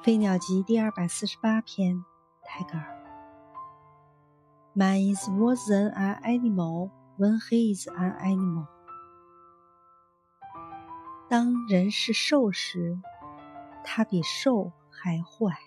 《飞鸟集》第二百四十八篇，泰戈尔。Man is worse than an animal when he is an animal。当人是兽时，他比兽还坏。